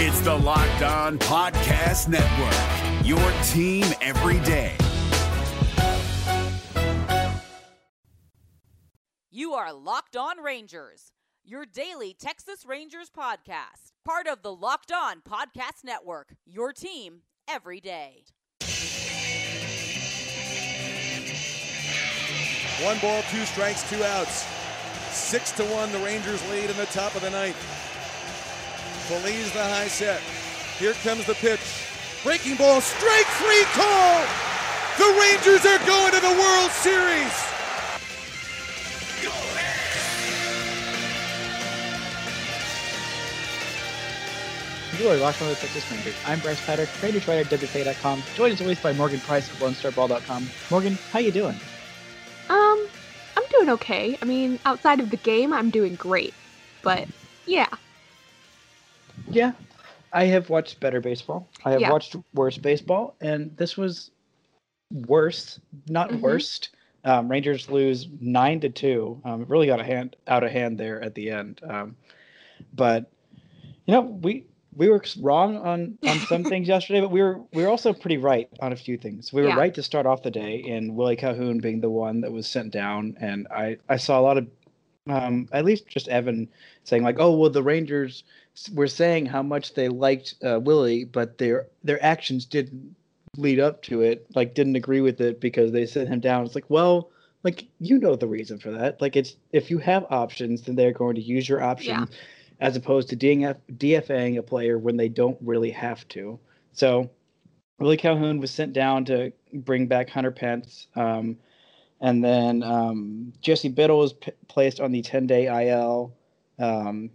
It's the Locked On Podcast Network, your team every day. You are Locked On Rangers, your daily Texas Rangers podcast, part of the Locked On Podcast Network, your team every day. One ball, two strikes, two outs. Six to one, the Rangers lead in the top of the ninth. Feliz the high set. Here comes the pitch. Breaking ball, strike three call. The Rangers are going to the World Series. You are locked on the Texas Rangers. I'm Brice Paterik, Rangers writer at WFA.com. Joined as always by Morgan Price of LoneStarBall.com. Morgan, how you doing? Um, I'm doing okay. I mean, outside of the game, I'm doing great. But yeah, Yeah, I have watched better baseball. I have Yeah. watched worse baseball, and this was worse, not Mhm. worst. Um, Rangers lose nine to two. Um, it really got a hand out of hand there at the end. Um, but you know, we we were wrong on on some things yesterday, but we were we were also pretty right on a few things. We were Yeah. right to start off the day in Willie Calhoun being the one that was sent down, and I I saw a lot of um, at least just Evan saying like, oh well, the Rangers were saying how much they liked uh, Willie, but their their actions didn't lead up to it. Like, didn't agree with it because they sent him down. It's like, well, like you know the reason for that. Like, it's if you have options, then they're going to use your options, as opposed to DF, DFAing a player when they don't really have to. So, Willie Calhoun was sent down to bring back Hunter Pence. Um, and then um, Jesse Biddle was p- placed on the 10 day IL. Um,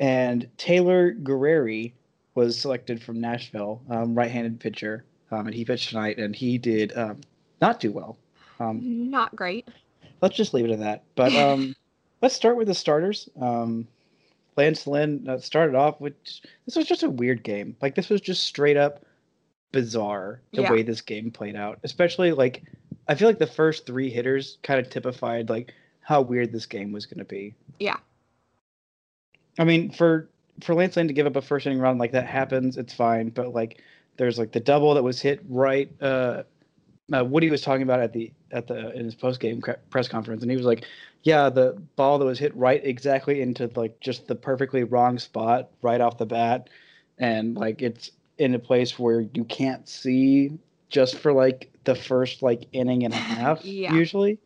and Taylor Guerrieri was selected from Nashville, um, right handed pitcher. Um, and he pitched tonight, and he did um, not do well. Um, not great. let's just leave it at that. But um, let's start with the starters. Um, Lance Lynn uh, started off with this was just a weird game. Like this was just straight up bizarre the Yeah. way this game played out. Especially like I feel like the first three hitters kind of typified like how weird this game was going to be. Yeah. I mean, for for Lance Lynn to give up a first inning run like that happens, it's fine. But like, there's like the double that was hit right. Uh, uh, Woody was talking about at the at the in his post game press conference, and he was like, "Yeah, the ball that was hit right exactly into like just the perfectly wrong spot right off the bat, and like it's in a place where you can't see just for like the first like inning and a half Yeah. usually."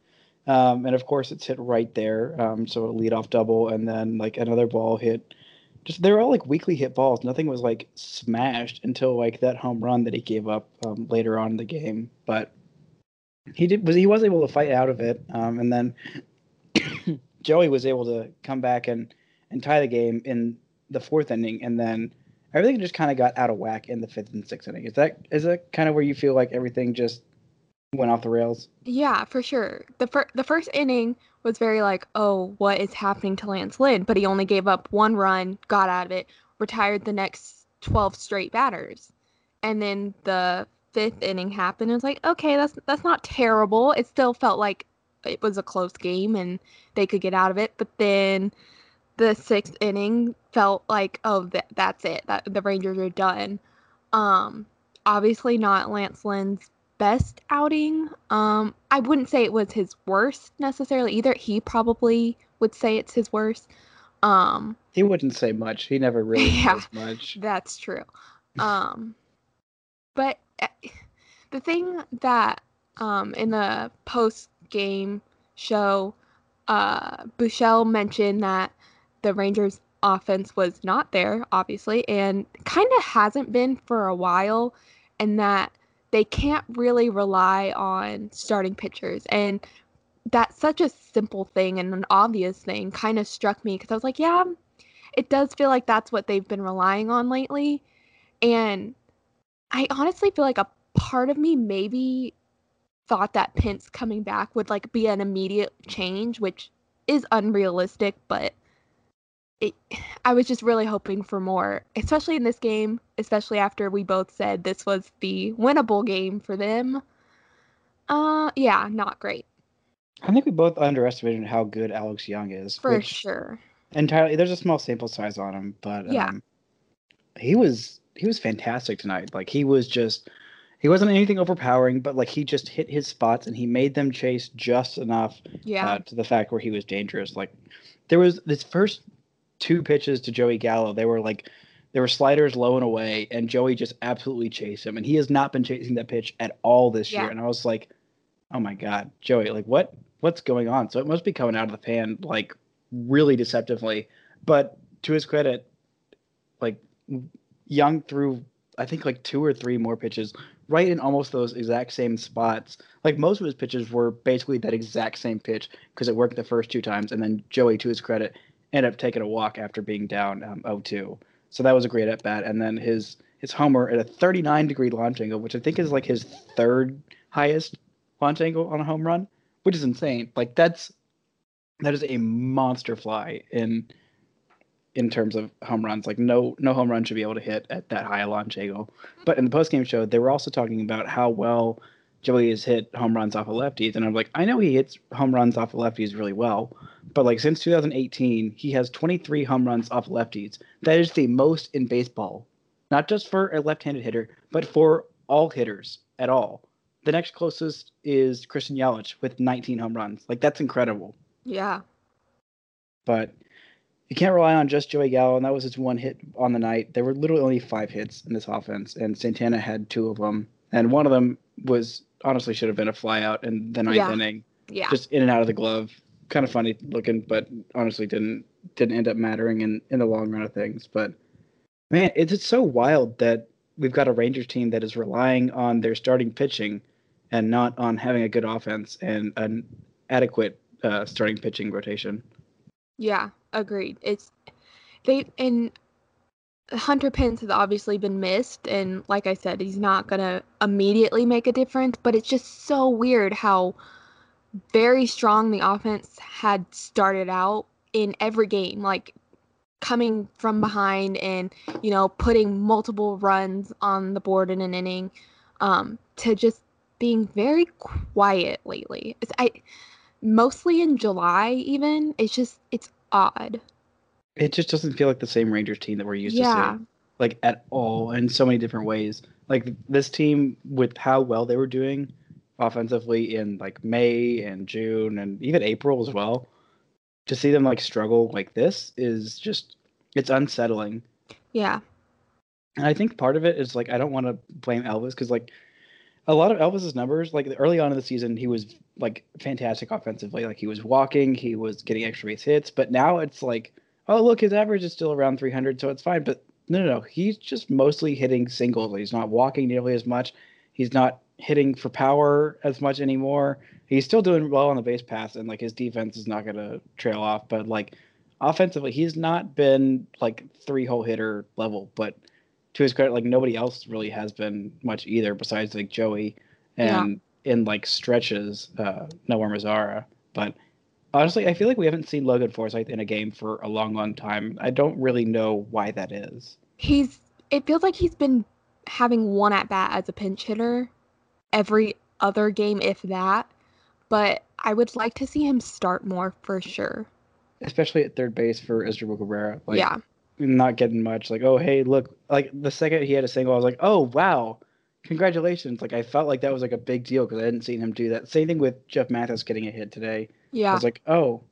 Um, and of course, it's hit right there. Um, so a lead off double, and then like another ball hit. Just they were all like weakly hit balls. Nothing was like smashed until like that home run that he gave up um, later on in the game. But he did was he was able to fight out of it. Um, and then Joey was able to come back and and tie the game in the fourth inning, and then everything just kind of got out of whack in the fifth and sixth inning. Is that is that kind of where you feel like everything just went off the rails? Yeah, for sure. The fir- the first inning was very like, oh, what is happening to Lance Lynn? But he only gave up one run, got out of it, retired the next 12 straight batters. And then the fifth inning happened. It was like, okay, that's that's not terrible. It still felt like it was a close game and they could get out of it. But then the sixth inning felt like, oh, th- that's it. That the Rangers are done. Um, obviously not Lance Lynn's best outing. Um, I wouldn't say it was his worst necessarily either. He probably would say it's his worst. Um, He wouldn't say much. He never really Yeah. says much. that's true. Um, but uh, the thing that um, in the post game show, uh, Bouchel mentioned that the Rangers offense was not there, obviously, and kind of hasn't been for a while, and that they can't really rely on starting pitchers. And that's such a simple thing and an obvious thing kind of struck me because I was like, yeah, it does feel like that's what they've been relying on lately. And I honestly feel like a part of me maybe thought that Pence coming back would like be an immediate change, which is unrealistic, but it, I was just really hoping for more, especially in this game, especially after we both said this was the winnable game for them. Uh yeah, not great. I think we both underestimated how good Alex Young is. For sure. entirely there's a small sample size on him, but Yeah. um, he was he was fantastic tonight. Like he was just he wasn't anything overpowering, but like he just hit his spots and he made them chase just enough Yeah. uh, to the fact where he was dangerous. Like there was this first two pitches to Joey Gallo, they were like there were sliders low and away, and Joey just absolutely chased him, and he has not been chasing that pitch at all this year. And I was like, oh my god, Joey, like what what's going on? So it must be coming out of the pan like really deceptively. But to his credit, like Young threw I think like two or three more pitches right in almost those exact same spots. Like most of his pitches were basically that exact same pitch because it worked the first two times, and then Joey, to his credit, ended up taking a walk after being down um, 0-2. So that was a great at bat, and then his his homer at a 39 degree launch angle, which I think is like his third highest launch angle on a home run, which is insane. Like that's that is a monster fly in in terms of home runs. Like no no home run should be able to hit at that high a launch angle. But in the post game show, they were also talking about how well Joey has hit home runs off of lefties, and I'm like, I know he hits home runs off of lefties really well, but like since 2018, he has 23 home runs off lefties. That is the most in baseball, not just for a left-handed hitter, but for all hitters at all. The next closest is Christian Yelich with 19 home runs. Like that's incredible Yeah. but you can't rely on just Joey Gallo, and that was his one hit on the night. There were literally only five hits in this offense, and Santana had two of them, and one of them was honestly should have been a flyout in the ninth Yeah. inning, Yeah. just in and out of the glove. Kind of funny looking, but honestly didn't didn't end up mattering in in the long run of things. But man, it's it's so wild that we've got a Rangers team that is relying on their starting pitching and not on having a good offense and an adequate uh, starting pitching rotation. Yeah, agreed. It's they and Hunter Pence has obviously been missed, and like I said, he's not gonna immediately make a difference. But it's just so weird how very strong the offense had started out in every game, like coming from behind and you know putting multiple runs on the board in an inning, um, to just being very quiet lately. It's, I mostly in July even. It's just it's odd. It just doesn't feel like the same Rangers team that we're used to seeing, like at all, in so many different ways. Like this team, with how well they were doing offensively in like May and June and even April as well, to see them like struggle like this is just it's unsettling. Yeah. And I think part of it is like I don't want to blame Elvis because like a lot of Elvis's numbers, like early on in the season, he was like fantastic offensively. Like he was walking, he was getting extra base hits, but now it's like, oh look, his average is still around 300, so it's fine. But no, no, no, he's just mostly hitting singles. He's not walking nearly as much. He's not hitting for power as much anymore. He's still doing well on the base pass, and like his defense is not going to trail off. But like offensively, he's not been like three hole hitter level, but to his credit, like nobody else really has been much either, besides like Joey Yeah. and in like stretches, uh, Nomar Mazara. But honestly, I feel like we haven't seen Logan Forsythe in a game for a long, long time. I don't really know why that is. He's it feels like he's been having one at bat as a pinch hitter every other game if that. But I would like to see him start more for sure. Especially at third base for Asdrubal Cabrera. Like, yeah. not getting much. Like, oh hey, look, like the second he had a single, I was like, oh wow, congratulations. Like I felt like that was like a big deal because I hadn't seen him do that. Same thing with Jeff Mathis getting a hit today. I was like, oh,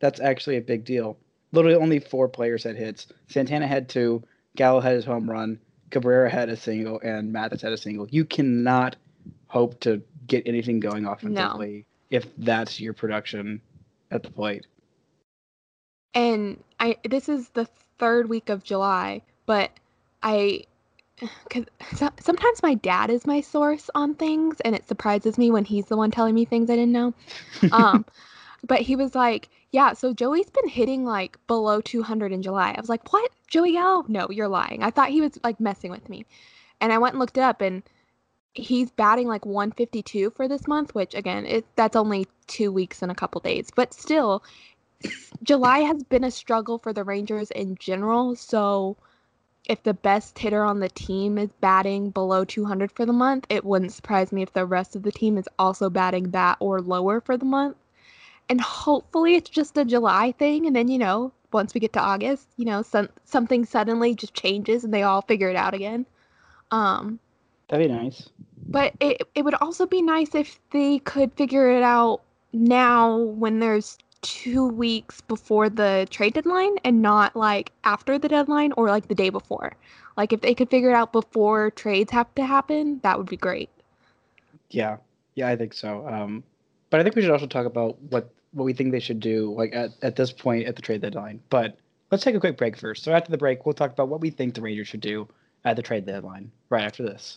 that's actually a big deal. Literally only four players had hits. Santana had two, Gallo had his home run, Cabrera had a single, and Mathis had a single. You cannot hope to get anything going offensively if that's your production at the plate. and I this is the third week of July, but I cuz sometimes my dad is my source on things and it surprises me when he's the one telling me things I didn't know. Um but he was like, "Yeah, so Joey's been hitting like below 200 in July." I was like, "What? Joey Gallo? No, you're lying." I thought he was like messing with me. And I went and looked it up and he's batting like 152 for this month, which again, it that's only 2 weeks and a couple days, but still July has been a struggle for the Rangers in general, so if the best hitter on the team is batting below 200 for the month, it wouldn't surprise me if the rest of the team is also batting that or lower for the month. And hopefully it's just a July thing, and then, you know, once we get to August. You know, some something suddenly just changes and they all figure it out again. Um, That'd be nice. but it it would also be nice if they could figure it out now when there's two weeks before the trade deadline and not like after the deadline or like the day before. Like if they could figure it out before trades have to happen, that would be great. Yeah, yeah, I think so. Um, but I think we should also talk about what what we think they should do, like at, at this point at the trade deadline. But let's take a quick break first. So after the break, we'll talk about what we think the Rangers should do at the trade deadline. Right after this.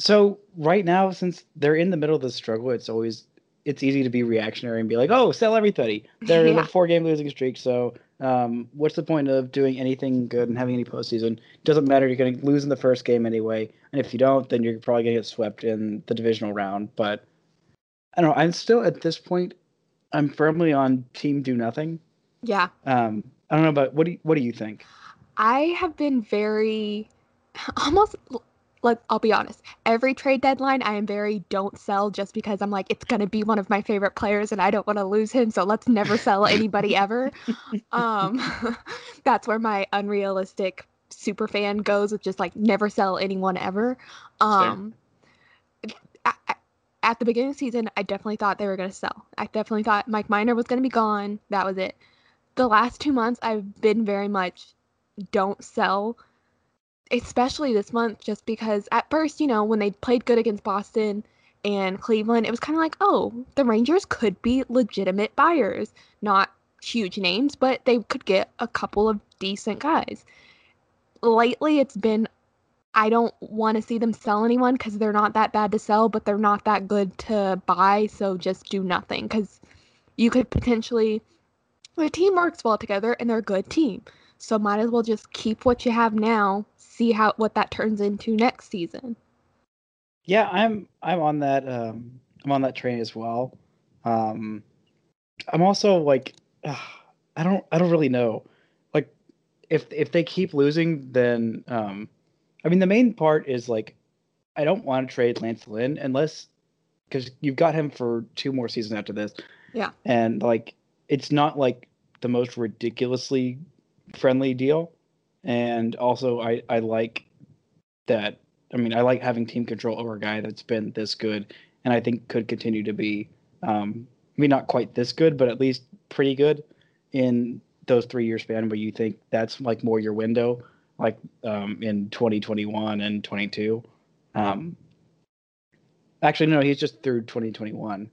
So right now, since they're in the middle of the struggle, it's always it's easy to be reactionary and be like, "Oh, sell everybody." They're in a four-game losing streak, so um, what's the point of doing anything good and having any postseason? Doesn't matter. You're going to lose in the first game anyway, and if you don't, then you're probably going to get swept in the divisional round. But I don't know. I'm still at this point. I'm firmly on team do nothing. Yeah. Um, I don't know, but what do you, what do you think? I have been very almost like I'll be honest. Every trade deadline I am very don't sell just because I'm like it's going to be one of my favorite players and I don't want to lose him, so let's never sell anybody ever. Um that's where my unrealistic super fan goes with just like never sell anyone ever. Um a- a- at the beginning of the season, I definitely thought they were going to sell. I definitely thought Mike Minor was going to be gone. That was it. The last two months, I've been very much don't sell, especially this month, just because at first, you know, when they played good against Boston and Cleveland, it was kind of like, oh, the Rangers could be legitimate buyers. Not huge names, but they could get a couple of decent guys. Lately, it's been I don't want to see them sell anyone because they're not that bad to sell, but they're not that good to buy. So just do nothing because you could potentially. The team works well together and they're a good team. So might as well just keep what you have now, see how what that turns into next season. Yeah, I'm I'm on that um I'm on that train as well. Um I'm also like ugh, I don't I don't really know. Like if if they keep losing then um I mean the main part is like I don't want to trade Lance Lynn unless cuz you've got him for two more seasons after this. Yeah. And like it's not like the most ridiculously friendly deal and also I I like that I mean, I like having team control over a guy that's been this good, and I think could continue to be. Um, mean, not quite this good, but at least pretty good in those three year span where you think that's like more your window, like um, in 2021 and 22. Um, actually, no, he's just through 2021.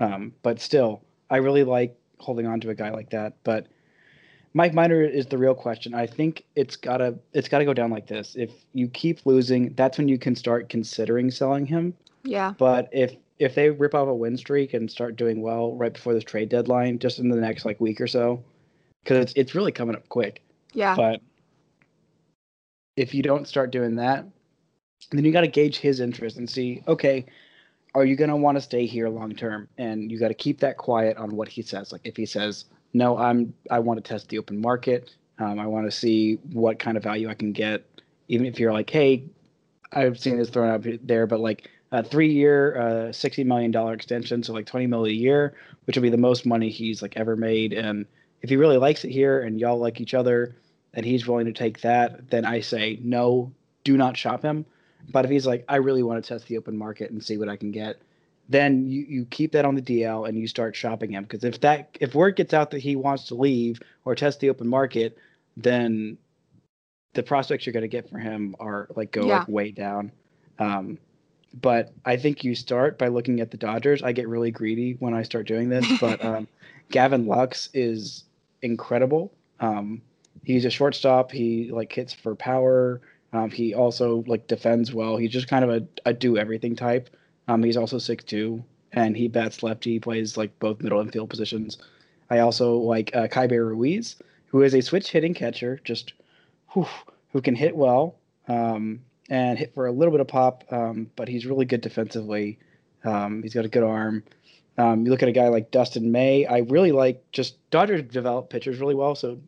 Um, but still, I really like holding on to a guy like that. But Mike Minor is the real question. I think it's gotta it's gotta go down like this. If you keep losing, that's when you can start considering selling him. Yeah. But if if they rip off a win streak and start doing well right before this trade deadline, just in the next like week or so, because it's it's really coming up quick. Yeah. But if you don't start doing that, then you got to gauge his interest and see, okay, are you going to want to stay here long term? And you got to keep that quiet on what he says. Like if he says, no, I'm I want to test the open market. Um, I want to see what kind of value I can get. Even if you're like, hey, I've seen this thrown out there, but like a three-year, uh, sixty million dollar extension, so like twenty million a year, which will be the most money he's like ever made. And if he really likes it here, and y'all like each other, and he's willing to take that, then I say no, do not shop him. But if he's like, I really want to test the open market and see what I can get, then you, you keep that on the DL and you start shopping him. Because if that if word gets out that he wants to leave or test the open market, then the prospects you're going to get for him are like go Yeah. like way down. Um, but I think you start by looking at the Dodgers. I get really greedy when I start doing this, but um, Gavin Lux is incredible. Um, he's a shortstop. He like hits for power. Um, he also like defends well. He's just kind of a, a do everything type. Um, he's also six two, and he bats lefty. He plays like both middle and field positions. I also like uh, Keibert Ruiz, who is a switch hitting catcher, just whew, who can hit well um, and hit for a little bit of pop, um, but he's really good defensively. Um, he's got a good arm. Um, you look at a guy like Dustin May. I really like just Dodgers develop pitchers really well. So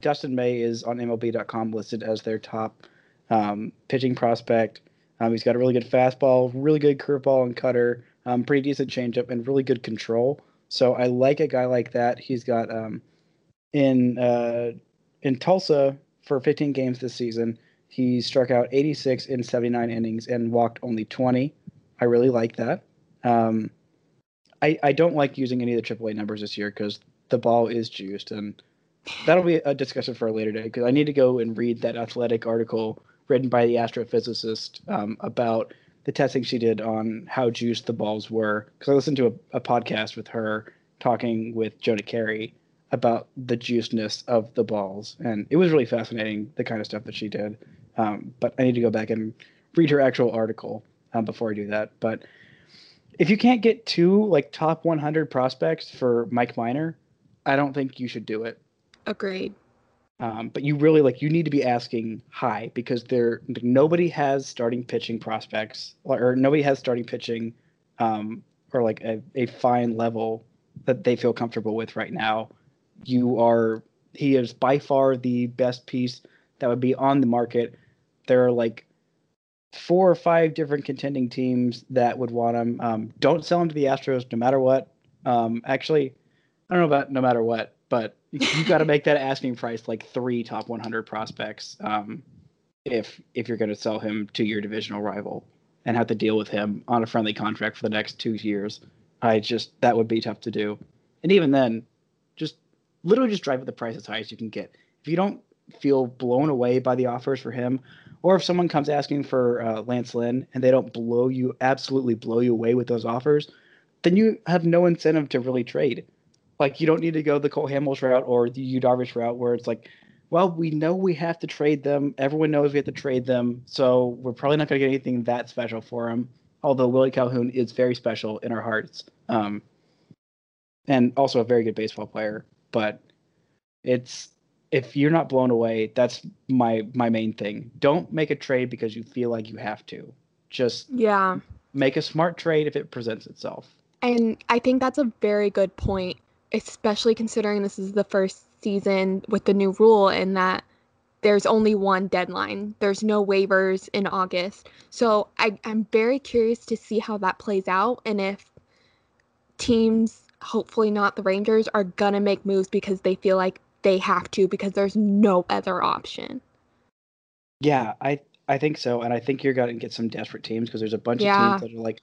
Dustin May is on MLB.com listed as their top um, pitching prospect. Um, he's got a really good fastball, really good curveball and cutter, um, pretty decent changeup, and really good control. So I like a guy like that. He's got um, in uh, in Tulsa for 15 games this season. He struck out 86 in 79 innings and walked only 20. I really like that. Um, I I don't like using any of the AAA numbers this year because the ball is juiced, and that'll be a discussion for a later day. Because I need to go and read that athletic article written by the astrophysicist um, about the testing she did on how juiced the balls were. Because I listened to a, a, podcast with her talking with Jonah Keri about the juiciness of the balls, and it was really fascinating the kind of stuff that she did. Um, but I need to go back and read her actual article um, before I do that. But if you can't get two like top 100 prospects for Mike Minor, I don't think you should do it. Agreed. Um, but you really like you need to be asking high because there nobody has starting pitching prospects or, nobody has starting pitching um, or like a, a fine level that they feel comfortable with right now. You are he is by far the best piece that would be on the market. There are like four or five different contending teams that would want him. Um, don't sell him to the Astros no matter what. Um, actually, I don't know about no matter what, but you got to make that asking price like three top 100 prospects um, if if you're going to sell him to your divisional rival and have to deal with him on a friendly contract for the next two years. I just that would be tough to do, and even then, just literally just drive up the price as high as you can get. If you don't feel blown away by the offers for him, or if someone comes asking for uh, Lance Lynn and they don't blow you absolutely blow you away with those offers, then you have no incentive to really trade. Like you don't need to go the Cole Hamels route or the Yu Darvish route where it's like, well, we know we have to trade them. Everyone knows we have to trade them, so we're probably not going to get anything that special for him. Although Willie Calhoun is very special in our hearts, um, and also a very good baseball player. But it's if you're not blown away, that's my my main thing. Don't make a trade because you feel like you have to. Just yeah, make a smart trade if it presents itself. And I think that's a very good point especially considering this is the first season with the new rule and that there's only one deadline. There's no waivers in August. So I, I'm very curious to see how that plays out and if teams, hopefully not the Rangers, are going to make moves because they feel like they have to because there's no other option. Yeah, I I think so, and I think you're going to get some desperate teams because there's a bunch yeah. of teams that are like.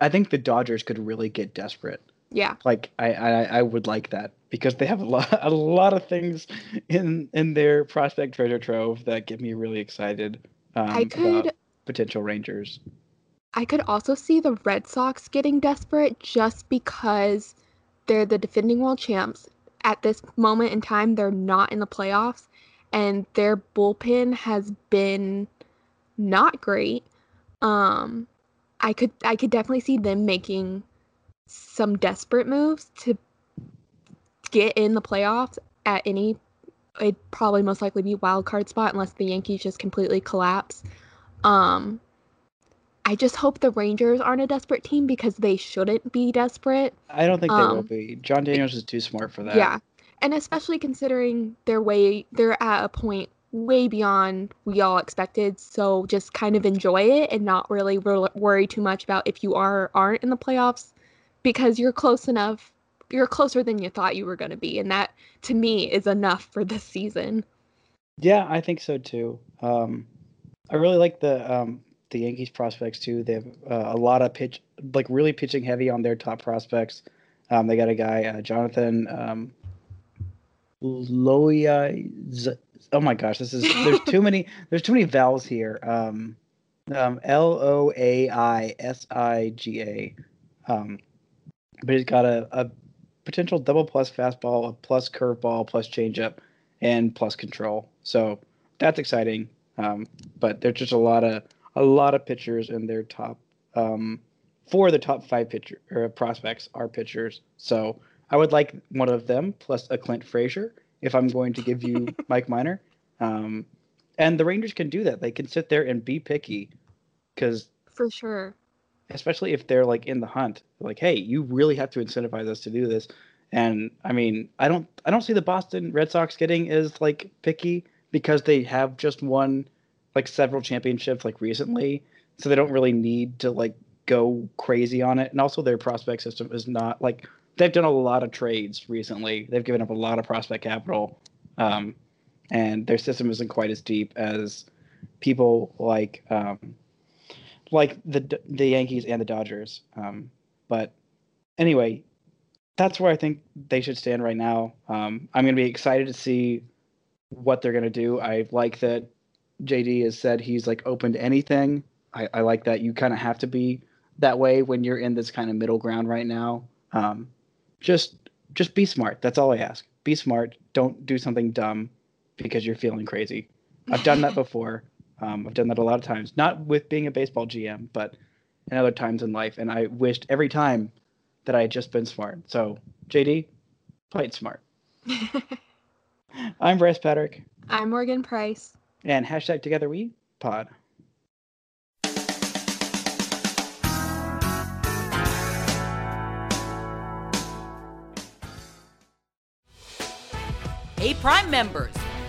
I think the Dodgers could really get desperate. Yeah. Like I, I I would like that because they have a lot a lot of things in in their prospect treasure trove that get me really excited. Um, I could potential Rangers. I could also see the Red Sox getting desperate just because they're the defending world champs. At this moment in time, they're not in the playoffs, and their bullpen has been not great. Um, I could I could definitely see them making some desperate moves to get in the playoffs at any it'd probably most likely be wild card spot unless the Yankees just completely collapse. Um I just hope the Rangers aren't a desperate team because they shouldn't be desperate. I don't think um, they will um, be. Jon Daniels is too smart for that. Yeah. And especially considering they're way they're at a point way beyond we all expected. So just kind of enjoy it and not really worry too much about if you are or aren't in the playoffs because you're close enough you're closer than you thought you were going to be and that to me is enough for this season yeah i think so too um, i really like the um, the yankees prospects too they have uh, a lot of pitch like really pitching heavy on their top prospects um, they got a guy uh, jonathan um, Loya. Oh my gosh, this is there's too many there's too many vowels here. Um, um, L O A I S I G A. Um, but he's got a, a potential double plus fastball, a plus curveball, plus changeup, and plus control. So that's exciting. Um, but there's just a lot of a lot of pitchers in their top. Um, four of the top five pitcher or prospects are pitchers. So I would like one of them plus a Clint Frazier if I'm going to give you Mike Minor. Um, and the Rangers can do that. They can sit there and be picky because For sure. Especially if they're like in the hunt like hey you really have to incentivize us to do this. And i mean i don't i don't see the boston red sox getting as like picky because they have just won like several championships like recently so they don't really need to like go crazy on it. And also their prospect system is not like they've done a lot of trades recently. They've given up a lot of prospect capital um, and their system isn't quite as deep as people like um, like the the Yankees and the Dodgers. Um, but anyway, that's where I think they should stand right now. Um, I'm going to be excited to see what they're going to do. I like that JD has said he's like open to anything. I, I like that you kind of have to be that way when you're in this kind of middle ground right now. Um, just just be smart. That's all I ask. Be smart. Don't do something dumb because you're feeling crazy. I've done that before. Um, I've done that a lot of times, not with being a baseball GM, but in other times in life. And I wished every time that I had just been smart. So, JD, play it smart. I'm Brice Paterik, I'm Morgan Price. and hashtag Together We Pod. Hey, Prime members,